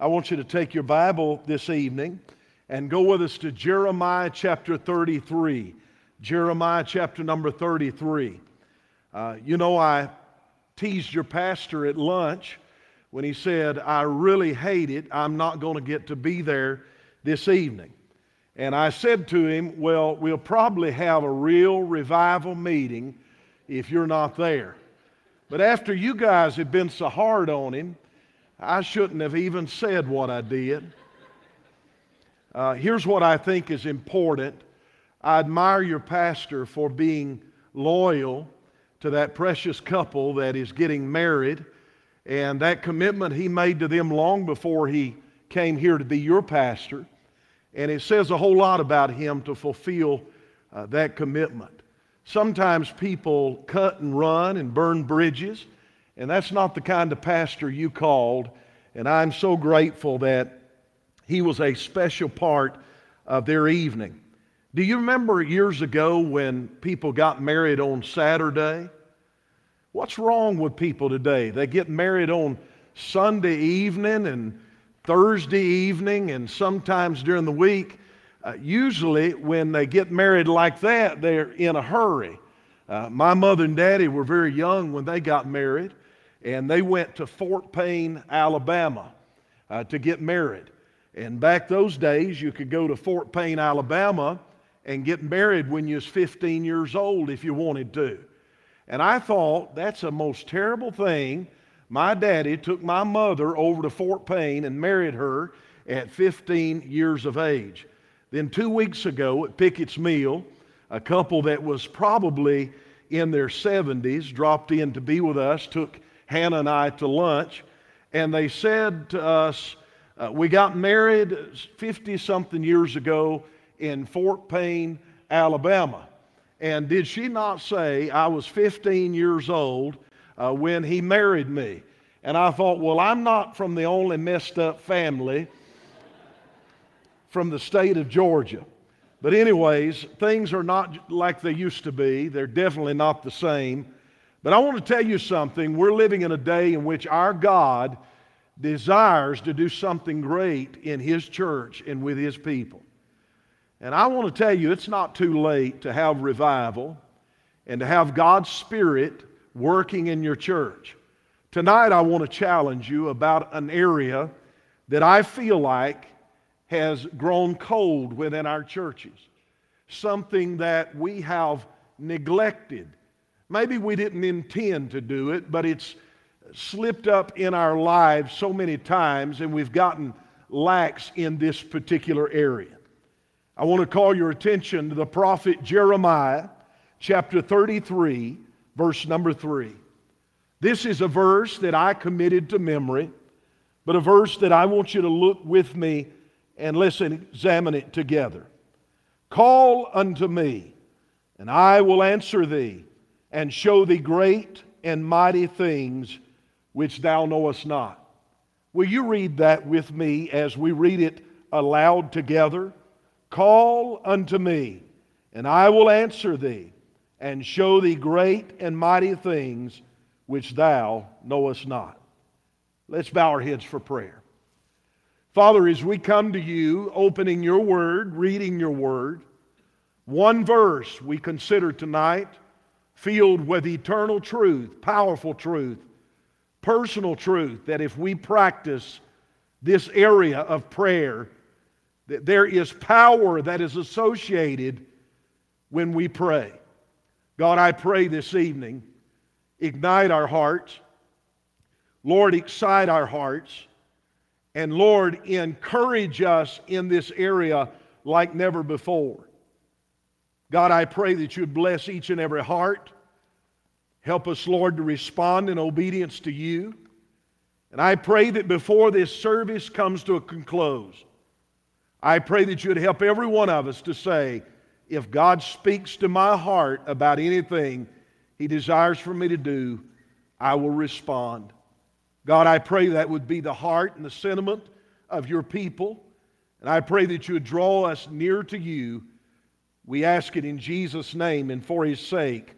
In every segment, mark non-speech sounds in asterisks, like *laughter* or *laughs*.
I want you to take your Bible this evening and go with us to Jeremiah chapter 33. Jeremiah chapter number 33. Uh, you know, I teased your pastor at lunch when he said, I really hate it. I'm not going to get to be there this evening. And I said to him, Well, we'll probably have a real revival meeting if you're not there. But after you guys have been so hard on him, I shouldn't have even said what I did. Uh, here's what I think is important. I admire your pastor for being loyal to that precious couple that is getting married and that commitment he made to them long before he came here to be your pastor. And it says a whole lot about him to fulfill uh, that commitment. Sometimes people cut and run and burn bridges. And that's not the kind of pastor you called. And I'm so grateful that he was a special part of their evening. Do you remember years ago when people got married on Saturday? What's wrong with people today? They get married on Sunday evening and Thursday evening and sometimes during the week. Uh, usually, when they get married like that, they're in a hurry. Uh, my mother and daddy were very young when they got married and they went to Fort Payne, Alabama uh, to get married. And back those days, you could go to Fort Payne, Alabama and get married when you was 15 years old if you wanted to. And I thought that's a most terrible thing. My daddy took my mother over to Fort Payne and married her at 15 years of age. Then two weeks ago at Pickett's Mill, a couple that was probably in their 70s dropped in to be with us, took Hannah and I to lunch, and they said to us, uh, We got married 50 something years ago in Fort Payne, Alabama. And did she not say I was 15 years old uh, when he married me? And I thought, well, I'm not from the only messed up family from the state of Georgia. But, anyways, things are not like they used to be. They're definitely not the same. But I want to tell you something. We're living in a day in which our God desires to do something great in His church and with His people. And I want to tell you, it's not too late to have revival and to have God's Spirit working in your church. Tonight, I want to challenge you about an area that I feel like has grown cold within our churches, something that we have neglected Maybe we didn't intend to do it, but it's slipped up in our lives so many times, and we've gotten lax in this particular area. I want to call your attention to the prophet Jeremiah, chapter 33, verse number 3. This is a verse that I committed to memory, but a verse that I want you to look with me and listen, examine it together. Call unto me, and I will answer thee and show thee great and mighty things which thou knowest not. Will you read that with me as we read it aloud together? Call unto me, and I will answer thee, and show thee great and mighty things which thou knowest not. Let's bow our heads for prayer. Father, as we come to you, opening your word, reading your word, one verse we consider tonight filled with eternal truth, powerful truth, personal truth, that if we practice this area of prayer, that there is power that is associated when we pray. God, I pray this evening, ignite our hearts. Lord, excite our hearts. And Lord, encourage us in this area like never before. God, I pray that you'd bless each and every heart. Help us, Lord, to respond in obedience to you. And I pray that before this service comes to a close, I pray that you'd help every one of us to say, if God speaks to my heart about anything he desires for me to do, I will respond. God, I pray that would be the heart and the sentiment of your people. And I pray that you would draw us near to you we ask it in Jesus' name and for his sake.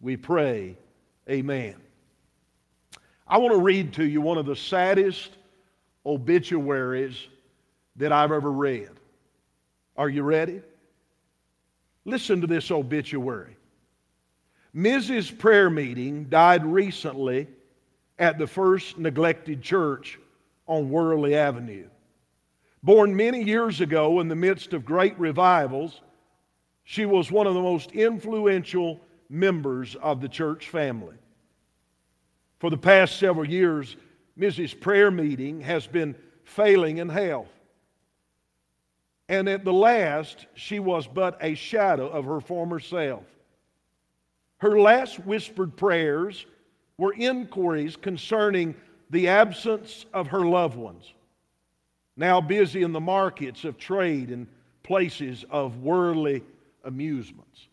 We pray. Amen. I want to read to you one of the saddest obituaries that I've ever read. Are you ready? Listen to this obituary. Mrs. Prayer Meeting died recently at the first neglected church on Worldly Avenue. Born many years ago in the midst of great revivals, she was one of the most influential members of the church family. For the past several years, Mrs. Prayer Meeting has been failing in health. And at the last, she was but a shadow of her former self. Her last whispered prayers were inquiries concerning the absence of her loved ones, now busy in the markets of trade and places of worldly amusements.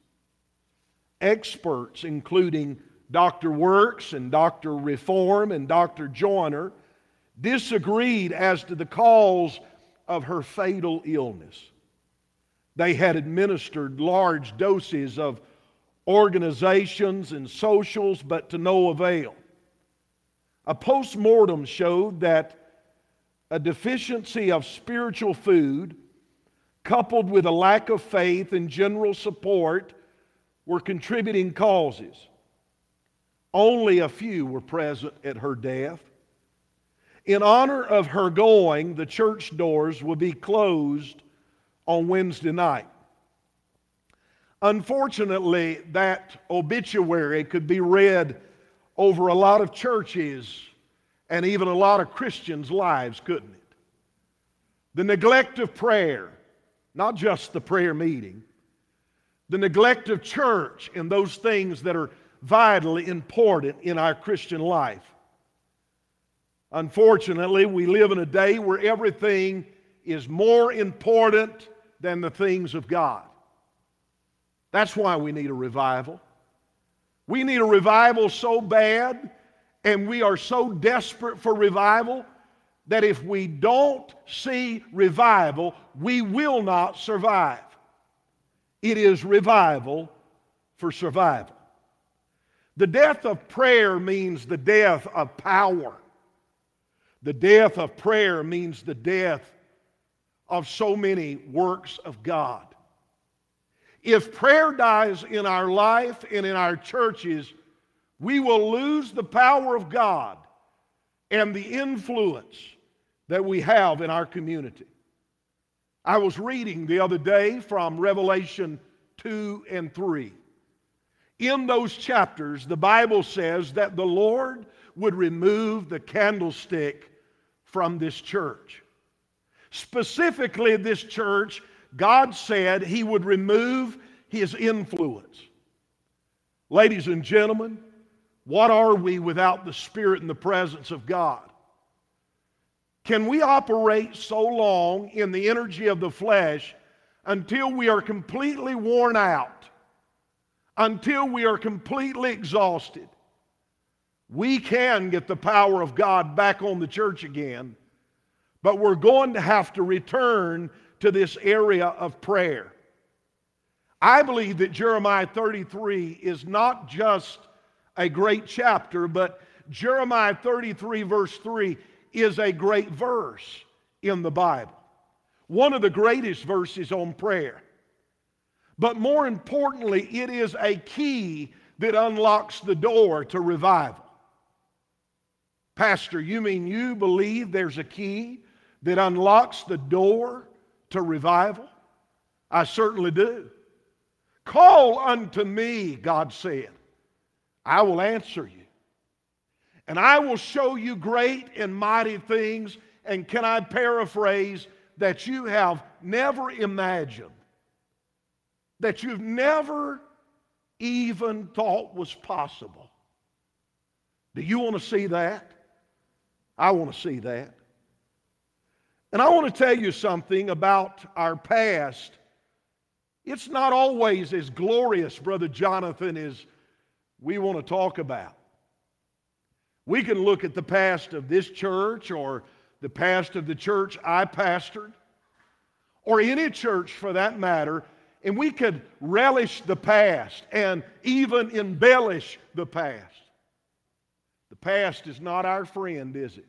Experts, including Dr. Works and Dr. Reform and Dr. Joyner, disagreed as to the cause of her fatal illness. They had administered large doses of organizations and socials, but to no avail. A post mortem showed that a deficiency of spiritual food, coupled with a lack of faith and general support, were contributing causes. Only a few were present at her death. In honor of her going, the church doors will be closed on Wednesday night. Unfortunately, that obituary could be read over a lot of churches and even a lot of Christians' lives, couldn't it? The neglect of prayer, not just the prayer meeting, the neglect of church and those things that are vitally important in our Christian life. Unfortunately, we live in a day where everything is more important than the things of God. That's why we need a revival. We need a revival so bad, and we are so desperate for revival that if we don't see revival, we will not survive. It is revival for survival. The death of prayer means the death of power. The death of prayer means the death of so many works of God. If prayer dies in our life and in our churches, we will lose the power of God and the influence that we have in our community. I was reading the other day from Revelation 2 and 3. In those chapters, the Bible says that the Lord would remove the candlestick from this church. Specifically, this church God said He would remove His influence. Ladies and gentlemen, what are we without the Spirit and the presence of God? Can we operate so long in the energy of the flesh until we are completely worn out, until we are completely exhausted? We can get the power of God back on the church again, but we're going to have to return to this area of prayer. I believe that Jeremiah 33 is not just a great chapter, but Jeremiah 33, verse 3, is a great verse in the Bible. One of the greatest verses on prayer. But more importantly, it is a key that unlocks the door to revival. Pastor, you mean you believe there's a key that unlocks the door to revival? I certainly do. Call unto me, God said. I will answer you. And I will show you great and mighty things. And can I paraphrase that you have never imagined, that you've never even thought was possible? Do you want to see that? I want to see that. And I want to tell you something about our past. It's not always as glorious, Brother Jonathan, as we want to talk about. We can look at the past of this church or the past of the church I pastored, or any church for that matter, and we could relish the past and even embellish the past. The past is not our friend, is it?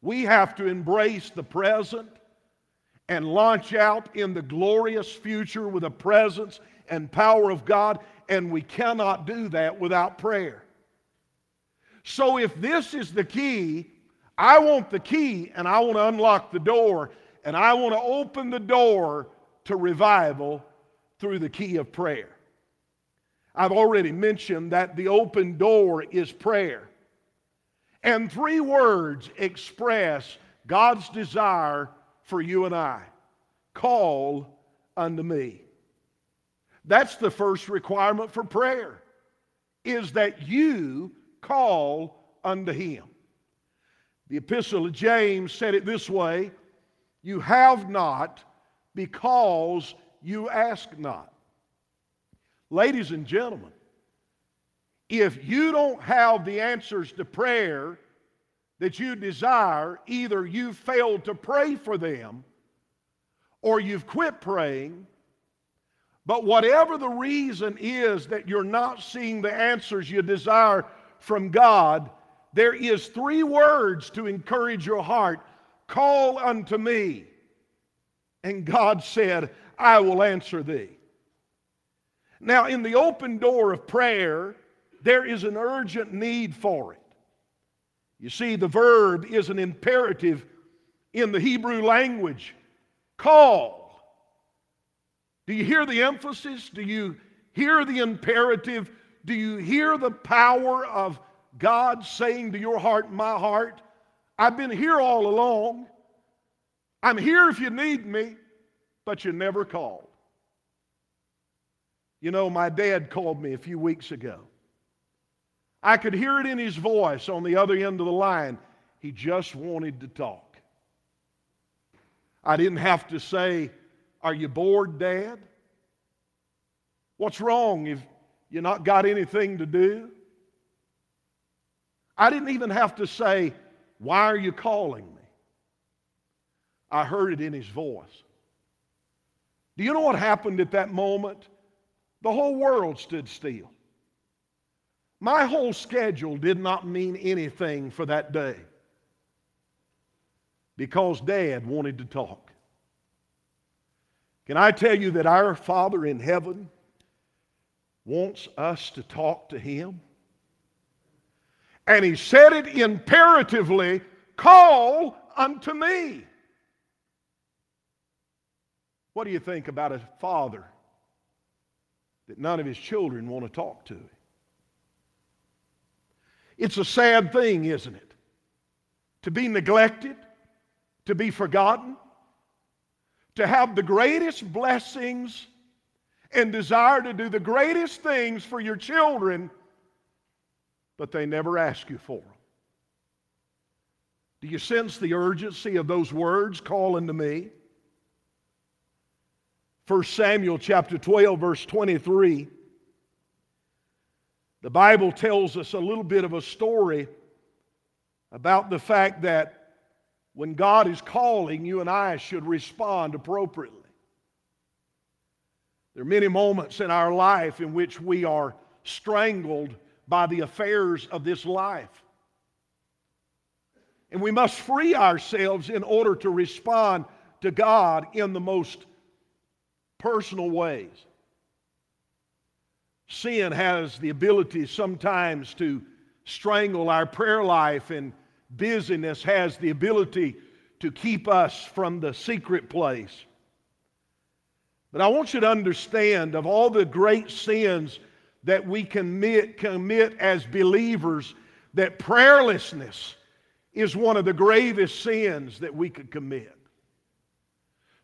We have to embrace the present and launch out in the glorious future with the presence and power of God, and we cannot do that without prayer. So, if this is the key, I want the key and I want to unlock the door, and I want to open the door to revival through the key of prayer. I've already mentioned that the open door is prayer. And three words express God's desire for you and I call unto me. That's the first requirement for prayer is that you call unto him. The epistle of James said it this way, you have not because you ask not. Ladies and gentlemen, if you don't have the answers to prayer that you desire, either you failed to pray for them or you've quit praying. But whatever the reason is that you're not seeing the answers you desire from God, there is three words to encourage your heart call unto me. And God said, I will answer thee. Now, in the open door of prayer, there is an urgent need for it. You see, the verb is an imperative in the Hebrew language call. Do you hear the emphasis? Do you hear the imperative? Do you hear the power of God saying to your heart, my heart, I've been here all along. I'm here if you need me, but you never called. You know, my dad called me a few weeks ago. I could hear it in his voice on the other end of the line. He just wanted to talk. I didn't have to say, Are you bored, Dad? What's wrong if you not got anything to do? I didn't even have to say, Why are you calling me? I heard it in his voice. Do you know what happened at that moment? The whole world stood still. My whole schedule did not mean anything for that day because Dad wanted to talk. Can I tell you that our Father in heaven wants us to talk to Him? And He said it imperatively call unto me. What do you think about a father that none of his children want to talk to. It's a sad thing, isn't it? To be neglected, to be forgotten, to have the greatest blessings and desire to do the greatest things for your children, but they never ask you for them. Do you sense the urgency of those words calling to me? 1 Samuel chapter 12, verse 23, the Bible tells us a little bit of a story about the fact that when God is calling, you and I should respond appropriately. There are many moments in our life in which we are strangled by the affairs of this life. And we must free ourselves in order to respond to God in the most personal ways. Sin has the ability sometimes to strangle our prayer life, and busyness has the ability to keep us from the secret place. But I want you to understand of all the great sins that we commit, commit as believers, that prayerlessness is one of the gravest sins that we could commit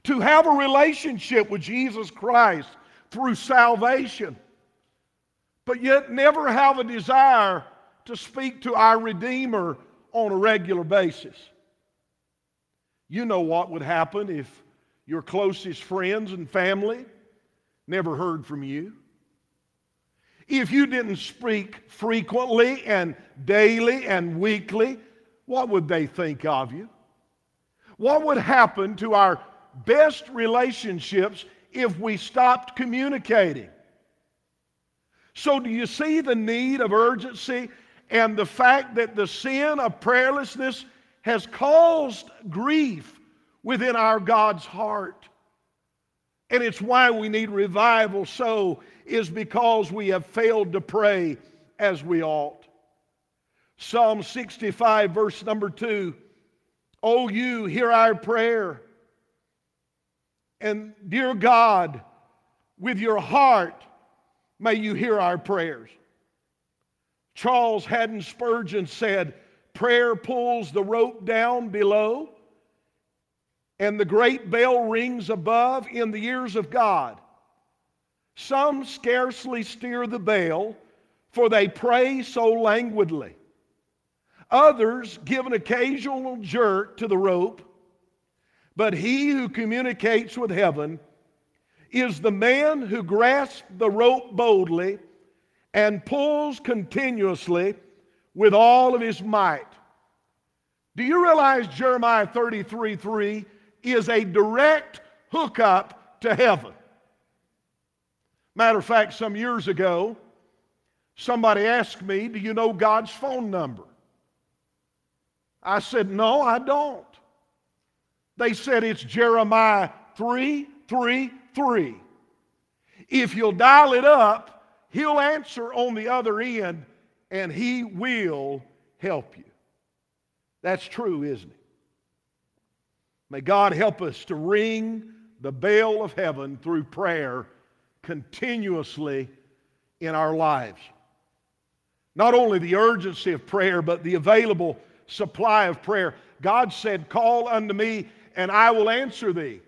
to have a relationship with Jesus Christ through salvation, but yet never have a desire to speak to our Redeemer on a regular basis. You know what would happen if your closest friends and family never heard from you. If you didn't speak frequently and daily and weekly, what would they think of you? What would happen to our best relationships if we stopped communicating. So, do you see the need of urgency and the fact that the sin of prayerlessness has caused grief within our God's heart. And it's why we need revival so, is because we have failed to pray as we ought. Psalm 65, verse number 2 Oh, you, hear our prayer. And dear God, with your heart, may you hear our prayers. Charles Haddon Spurgeon said, Prayer pulls the rope down below, and the great bell rings above in the ears of God. Some scarcely steer the bell, for they pray so languidly. Others give an occasional jerk to the rope, but he who communicates with heaven is the man who grasps the rope boldly and pulls continuously with all of his might. Do you realize Jeremiah 33 3 is a direct hookup to heaven? Matter of fact, some years ago, somebody asked me, Do you know God's phone number? I said, No, I don't. They said it's Jeremiah 3 3 3. If you'll dial it up, He'll answer on the other end and He will help you. That's true, isn't it? May God help us to ring the bell of heaven through prayer continuously in our lives. Not only the urgency of prayer, but the available supply of prayer. God said, Call unto me, and I will answer thee.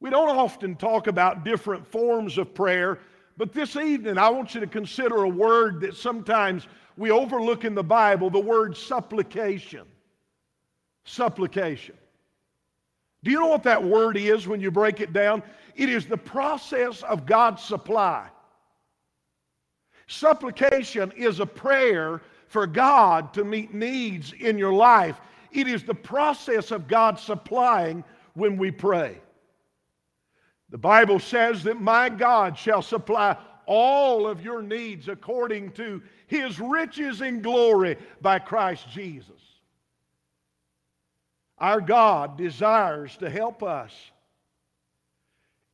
We don't often talk about different forms of prayer but this evening, I want you to consider a word that sometimes we overlook in the Bible the word supplication. Supplication. Do you know what that word is when you break it down? It is the process of God's supply. Supplication is a prayer for God to meet needs in your life. It is the process of God supplying when we pray. The Bible says that my God shall supply all of your needs according to his riches in glory by Christ Jesus. Our God desires to help us.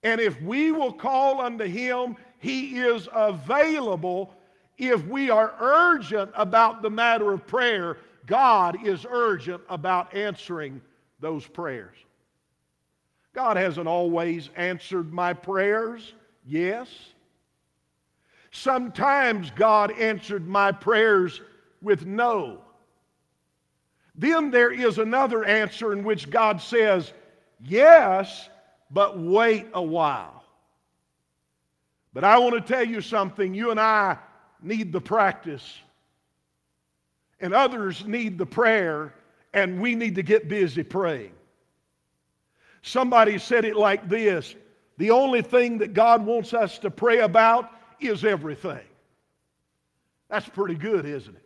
And if we will call unto him, he is available. If we are urgent about the matter of prayer, God is urgent about answering those prayers. God hasn't always answered my prayers, yes. Sometimes God answered my prayers with no. Then there is another answer in which God says, yes, but wait a while. But I want to tell you something. You and I need the practice, and others need the prayer, and we need to get busy praying. Somebody said it like this The only thing that God wants us to pray about is everything. That's pretty good, isn't it?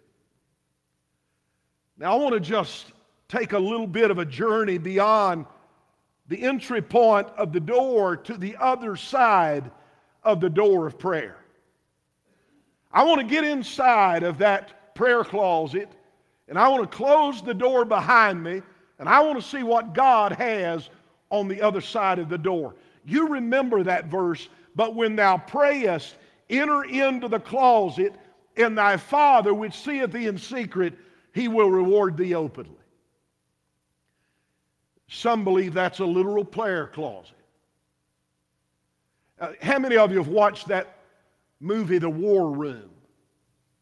Now, I want to just take a little bit of a journey beyond the entry point of the door to the other side of the door of prayer. I want to get inside of that prayer closet and I want to close the door behind me and I want to see what God has on the other side of the door. You remember that verse, but when thou prayest, enter into the closet, and thy Father, which seeth thee in secret, he will reward thee openly. Some believe that's a literal prayer closet. Uh, how many of you have watched that movie, The War Room?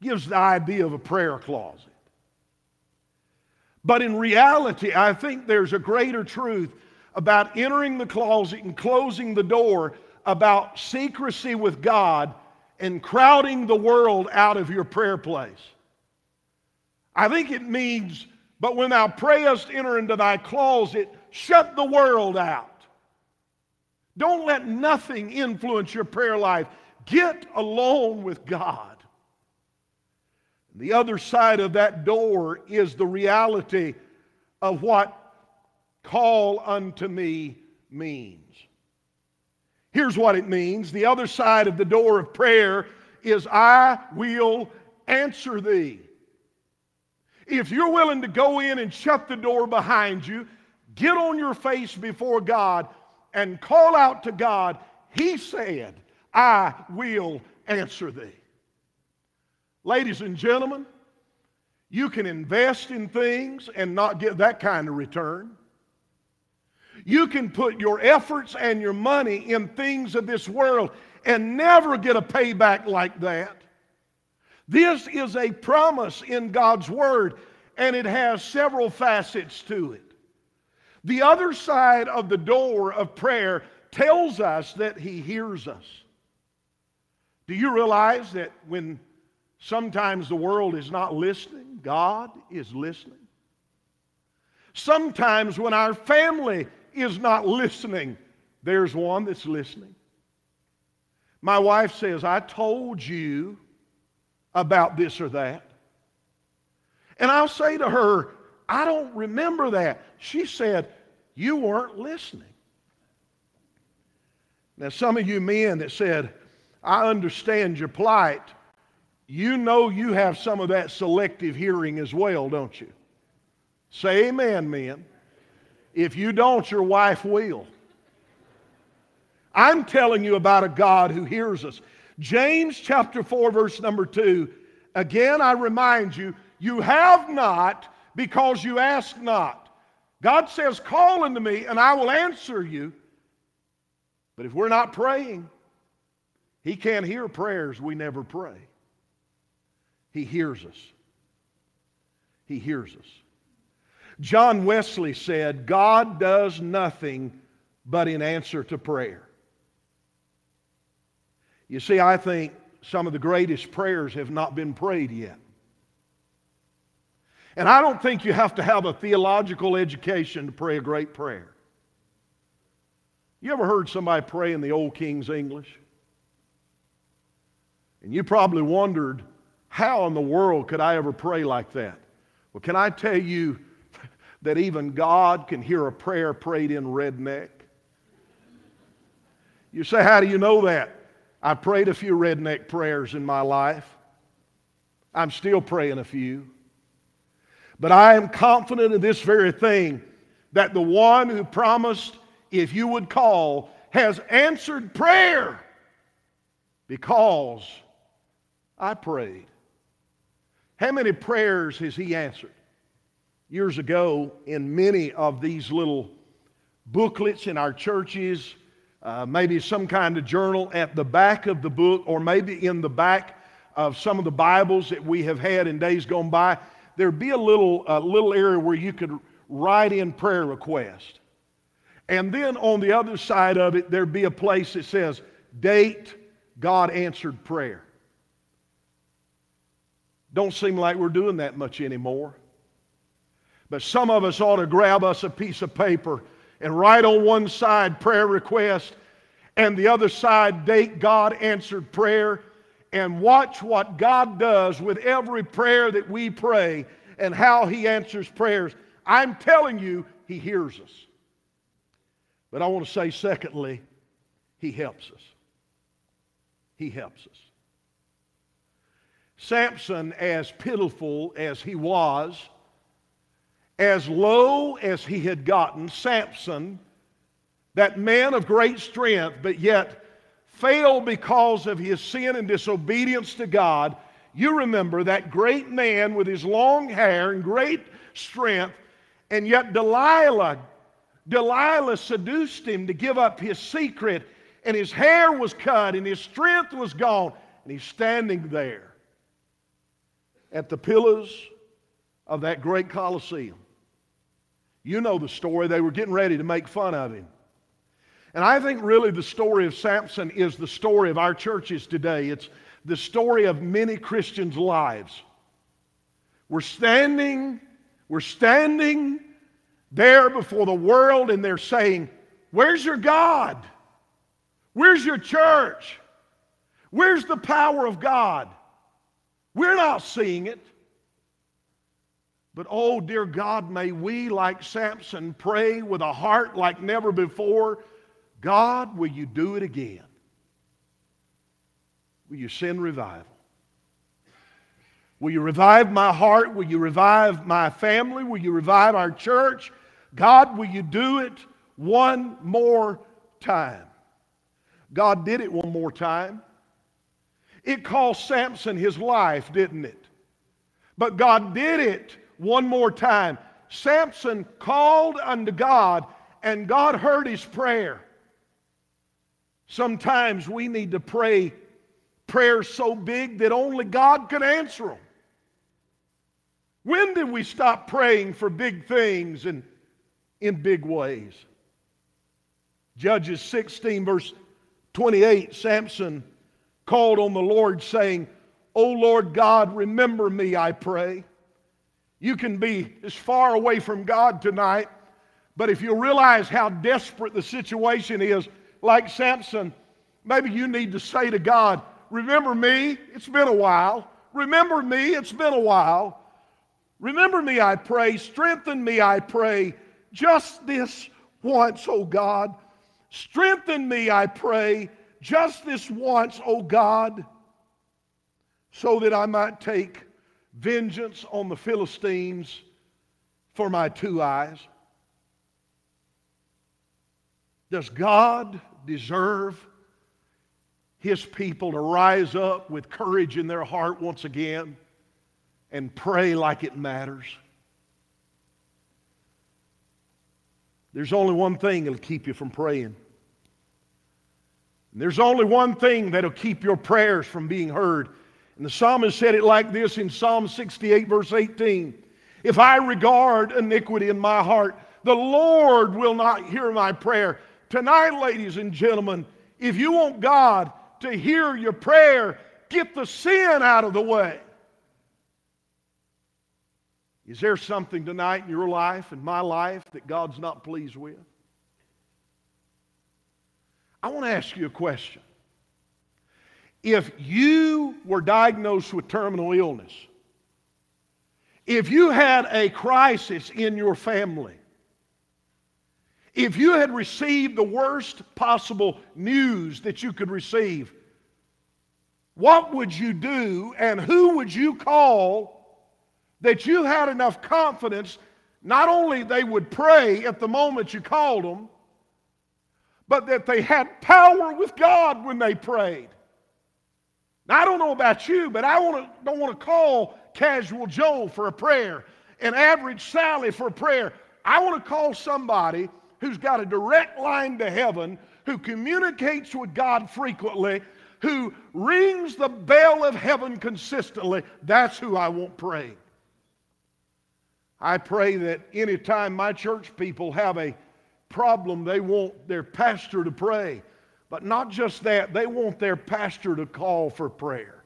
Gives the idea of a prayer closet. But in reality, I think there's a greater truth about entering the closet and closing the door, about secrecy with God and crowding the world out of your prayer place. I think it means, but when thou prayest, enter into thy closet, shut the world out. Don't let nothing influence your prayer life. Get alone with God. The other side of that door is the reality of what call unto me means. Here's what it means the other side of the door of prayer is I will answer thee. If you're willing to go in and shut the door behind you, get on your face before God and call out to God, He said, I will answer thee. Ladies and gentlemen, you can invest in things and not get that kind of return. You can put your efforts and your money in things of this world and never get a payback like that. This is a promise in God's Word, and it has several facets to it. The other side of the door of prayer tells us that He hears us. Do you realize that when sometimes the world is not listening, God is listening? Sometimes when our family is not listening, there's one that's listening. My wife says, I told you about this or that. And I'll say to her, I don't remember that. She said, You weren't listening. Now, some of you men that said, I understand your plight, you know you have some of that selective hearing as well, don't you? Say amen, men. If you don't, your wife will. I'm telling you about a God who hears us. James chapter 4, verse number 2. Again, I remind you, you have not because you ask not. God says, Call unto me, and I will answer you. But if we're not praying, He can't hear prayers we never pray. He hears us. He hears us. John Wesley said, God does nothing but in answer to prayer. You see, I think some of the greatest prayers have not been prayed yet. And I don't think you have to have a theological education to pray a great prayer. You ever heard somebody pray in the old King's English? And you probably wondered, how in the world could I ever pray like that? Well, can I tell you that even God can hear a prayer prayed in redneck? You say, how do you know that? I prayed a few redneck prayers in my life. I'm still praying a few. But I am confident in this very thing that the one who promised, if you would call, has answered prayer because I prayed. How many prayers has he answered? Years ago, in many of these little booklets in our churches, uh, maybe some kind of journal at the back of the book, or maybe in the back of some of the Bibles that we have had in days gone by, there'd be a little, a little area where you could write in prayer request. And then on the other side of it, there'd be a place that says, date, God answered prayer. Don't seem like we're doing that much anymore. But some of us ought to grab us a piece of paper and write on one side prayer request and the other side date God answered prayer and watch what God does with every prayer that we pray and how He answers prayers. I'm telling you, He hears us. But I want to say, secondly, He helps us. He helps us. Samson, as pitiful as he was, as low as he had gotten, Samson, that man of great strength, but yet failed because of his sin and disobedience to God. You remember that great man with his long hair and great strength, and yet Delilah, Delilah seduced him to give up his secret, and his hair was cut, and his strength was gone, and he's standing there at the pillars of that great Colosseum. You know the story. They were getting ready to make fun of him. And I think really the story of Samson is the story of our churches today. It's the story of many Christians' lives. We're standing, we're standing there before the world and they're saying, Where's your God? Where's your church? Where's the power of God? We're not seeing it. But oh, dear God, may we, like Samson, pray with a heart like never before God, will you do it again? Will you send revival? Will you revive my heart? Will you revive my family? Will you revive our church? God, will you do it one more time? God did it one more time. It cost Samson his life, didn't it? But God did it one more time. Samson called unto God, and God heard his prayer. Sometimes we need to pray prayers so big that only God can answer them. When did we stop praying for big things and in big ways? Judges 16, verse 28, Samson called on the Lord, saying, O Lord God, remember me, I pray. You can be as far away from God tonight, but if you realize how desperate the situation is, like Samson, maybe you need to say to God, Remember me, it's been a while. Remember me, it's been a while. Remember me, I pray. Strengthen me, I pray. Just this once, O God. Strengthen me, I pray. Just this once, O God, so that I might take vengeance on the Philistines for my two eyes. Does God deserve his people to rise up with courage in their heart once again and pray like it matters? There's only one thing that'll keep you from praying. And there's only one thing that'll keep your prayers from being heard. And the psalmist said it like this in Psalm 68, verse 18 If I regard iniquity in my heart, the Lord will not hear my prayer. Tonight, ladies and gentlemen, if you want God to hear your prayer, get the sin out of the way. Is there something tonight in your life and my life that God's not pleased with? I want to ask you a question. If you were diagnosed with terminal illness, if you had a crisis in your family, if you had received the worst possible news that you could receive, what would you do and who would you call that you had enough confidence not only they would pray at the moment you called them, but that they had power with God when they prayed? Now, I don't know about you, but I wanna, don't want to call casual Joe for a prayer and average Sally for a prayer. I want to call somebody who's got a direct line to heaven, who communicates with God frequently, who rings the bell of heaven consistently. That's who I want praying. I pray that anytime my church people have a problem, they want their pastor to pray. But not just that, they want their pastor to call for prayer.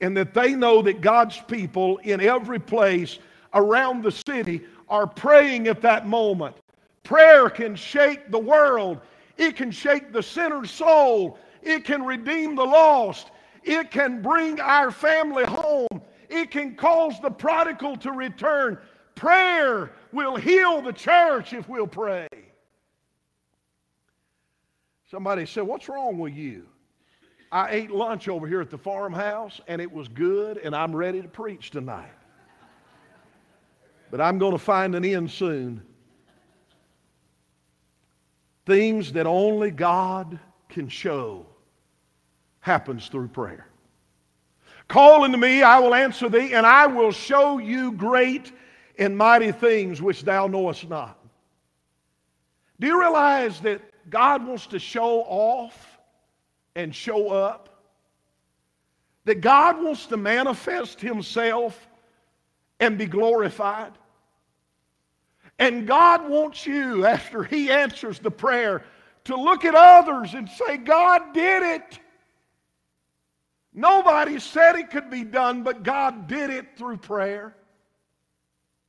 And that they know that God's people in every place around the city are praying at that moment. Prayer can shake the world, it can shake the sinner's soul, it can redeem the lost, it can bring our family home, it can cause the prodigal to return. Prayer will heal the church if we'll pray. Somebody said, What's wrong with you? I ate lunch over here at the farmhouse and it was good, and I'm ready to preach tonight. But I'm going to find an end soon things that only God can show happens through prayer. Call unto me, I will answer thee, and I will show you great and mighty things which thou knowest not. Do you realize that God wants to show off and show up? That God wants to manifest Himself and be glorified? And God wants you, after He answers the prayer, to look at others and say, God did it. Nobody said it could be done, but God did it through prayer.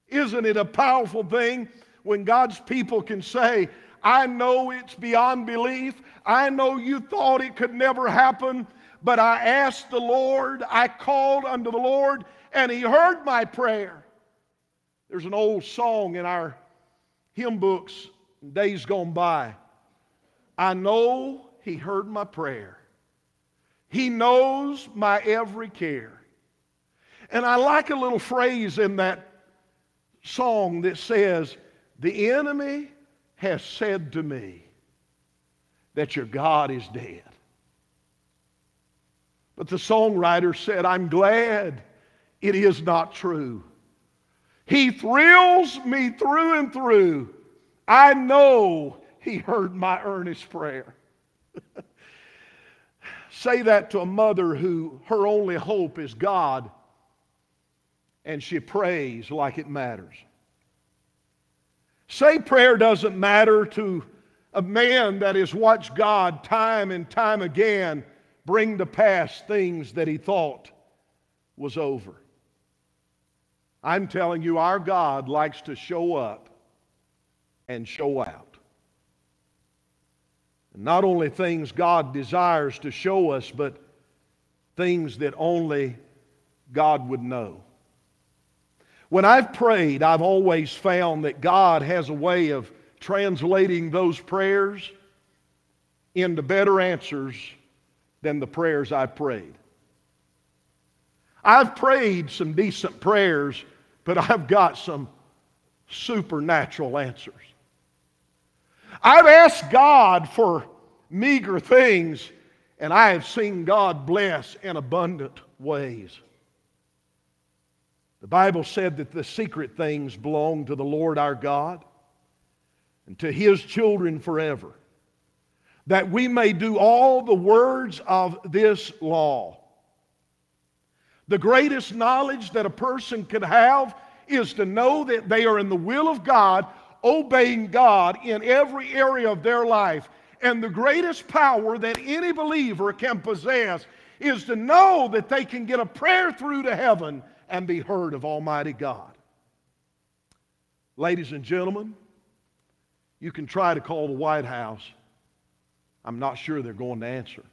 Isn't it a powerful thing when God's people can say, I know it's beyond belief. I know you thought it could never happen, but I asked the Lord, I called unto the Lord, and He heard my prayer. There's an old song in our hymn books days gone by. I know He heard my prayer. He knows my every care. And I like a little phrase in that song that says, The enemy has said to me that your God is dead. But the songwriter said, I'm glad it is not true. He thrills me through and through. I know he heard my earnest prayer. *laughs* Say that to a mother who her only hope is God and she prays like it matters. Say prayer doesn't matter to a man that has watched God time and time again bring to pass things that he thought was over. I'm telling you, our God likes to show up and show out. And not only things God desires to show us, but things that only God would know. When I've prayed, I've always found that God has a way of translating those prayers into better answers than the prayers I prayed. I've prayed some decent prayers, but I've got some supernatural answers. I've asked God for meager things, and I have seen God bless in abundant ways. The Bible said that the secret things belong to the Lord our God and to his children forever, that we may do all the words of this law. The greatest knowledge that a person could have is to know that they are in the will of God, obeying God in every area of their life. And the greatest power that any believer can possess is to know that they can get a prayer through to heaven and be heard of Almighty God. Ladies and gentlemen, you can try to call the White House. I'm not sure they're going to answer.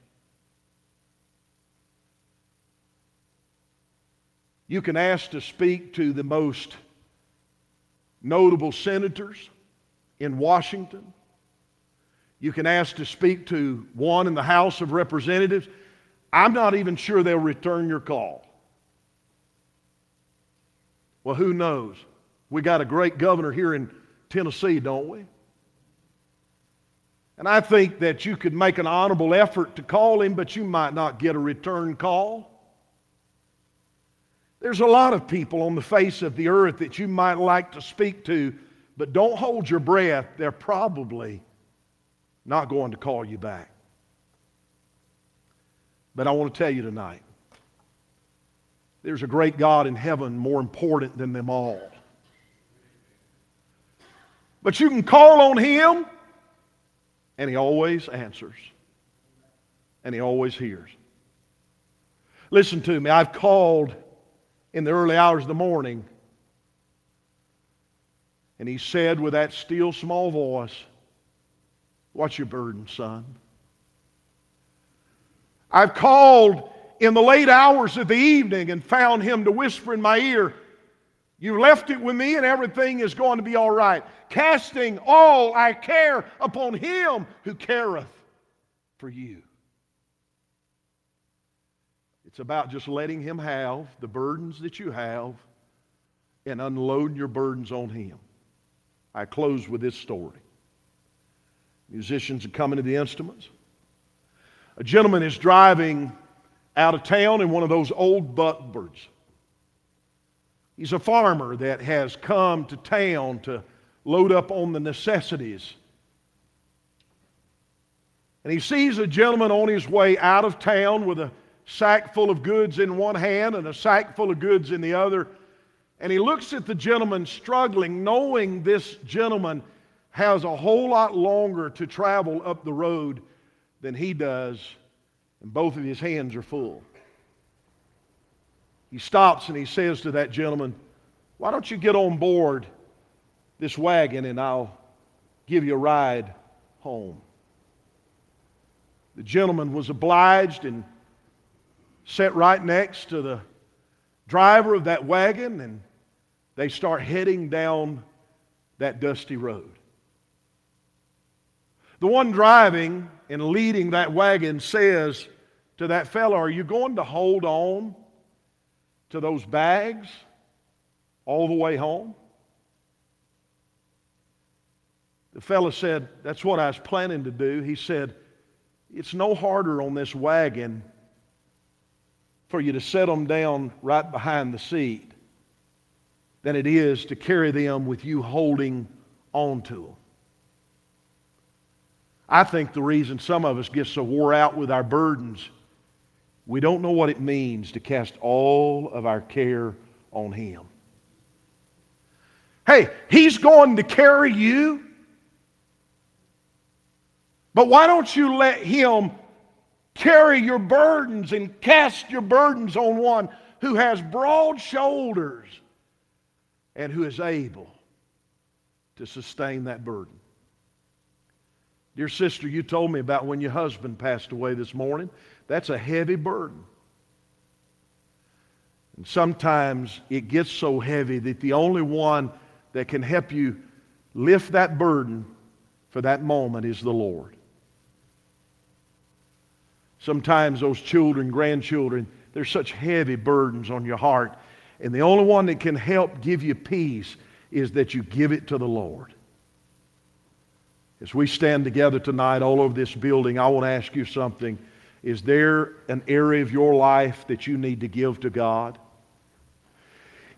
You can ask to speak to the most notable senators in Washington. You can ask to speak to one in the House of Representatives. I'm not even sure they'll return your call. Well, who knows? We got a great governor here in Tennessee, don't we? And I think that you could make an honorable effort to call him, but you might not get a return call. There's a lot of people on the face of the earth that you might like to speak to, but don't hold your breath. They're probably not going to call you back. But I want to tell you tonight there's a great God in heaven more important than them all. But you can call on Him, and He always answers, and He always hears. Listen to me, I've called in the early hours of the morning, and He said with that still small voice, What's your burden, son? I've called in the late hours of the evening and found him to whisper in my ear, You left it with me and everything is going to be all right. Casting all I care upon him who careth for you. It's about just letting him have the burdens that you have and unloading your burdens on him. I close with this story. Musicians are coming to the instruments. A gentleman is driving out of town in one of those old buckboards. He's a farmer that has come to town to load up on the necessities. And he sees a gentleman on his way out of town with a sack full of goods in one hand and a sack full of goods in the other. And he looks at the gentleman struggling, knowing this gentleman has a whole lot longer to travel up the road than he does and both of his hands are full. He stops and he says to that gentleman, Why don't you get on board this wagon and I'll give you a ride home? The gentleman was obliged and sat right next to the driver of that wagon, and they start heading down that dusty road. The one driving and leading that wagon says to that fellow, Are you going to hold on to those bags all the way home? The fellow said, That's what I was planning to do. He said, It's no harder on this wagon for you to set them down right behind the seat than it is to carry them with you holding on to them. I think the reason some of us get so wore out with our burdens, we don't know what it means to cast all of our care on Him. Hey, He's going to carry you. But why don't you let Him carry your burdens and cast your burdens on one who has broad shoulders and who is able to sustain that burden? Dear sister, you told me about when your husband passed away this morning. That's a heavy burden. And sometimes it gets so heavy that the only one that can help you lift that burden for that moment is the Lord. Sometimes those children, grandchildren, there's such heavy burdens on your heart. And the only one that can help give you peace is that you give it to the Lord. As we stand together tonight all over this building, I want to ask you something. Is there an area of your life that you need to give to God?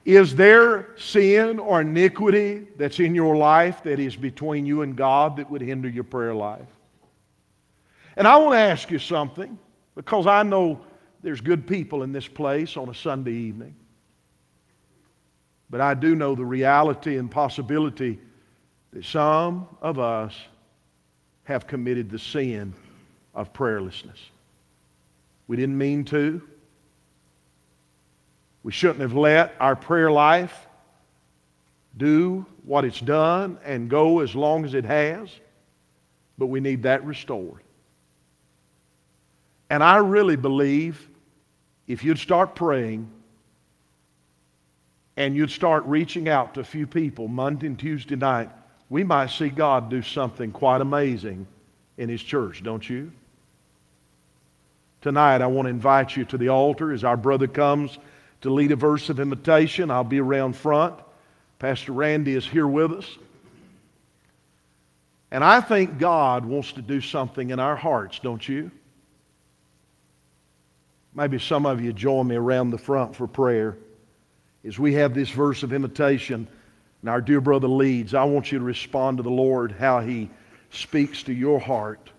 Is there sin or iniquity that's in your life that is between you and God that would hinder your prayer life? And I want to ask you something because I know there's good people in this place on a Sunday evening. But I do know the reality and possibility that some of us have committed the sin of prayerlessness. We didn't mean to. We shouldn't have let our prayer life do what it's done and go as long as it has, but we need that restored. And I really believe if you'd start praying and you'd start reaching out to a few people Monday and Tuesday night, we might see God do something quite amazing in His church, don't you? Tonight, I want to invite you to the altar as our brother comes to lead a verse of invitation. I'll be around front. Pastor Randy is here with us. And I think God wants to do something in our hearts, don't you? Maybe some of you join me around the front for prayer. As we have this verse of invitation and our dear brother leads, I want you to respond to the Lord how he speaks to your heart.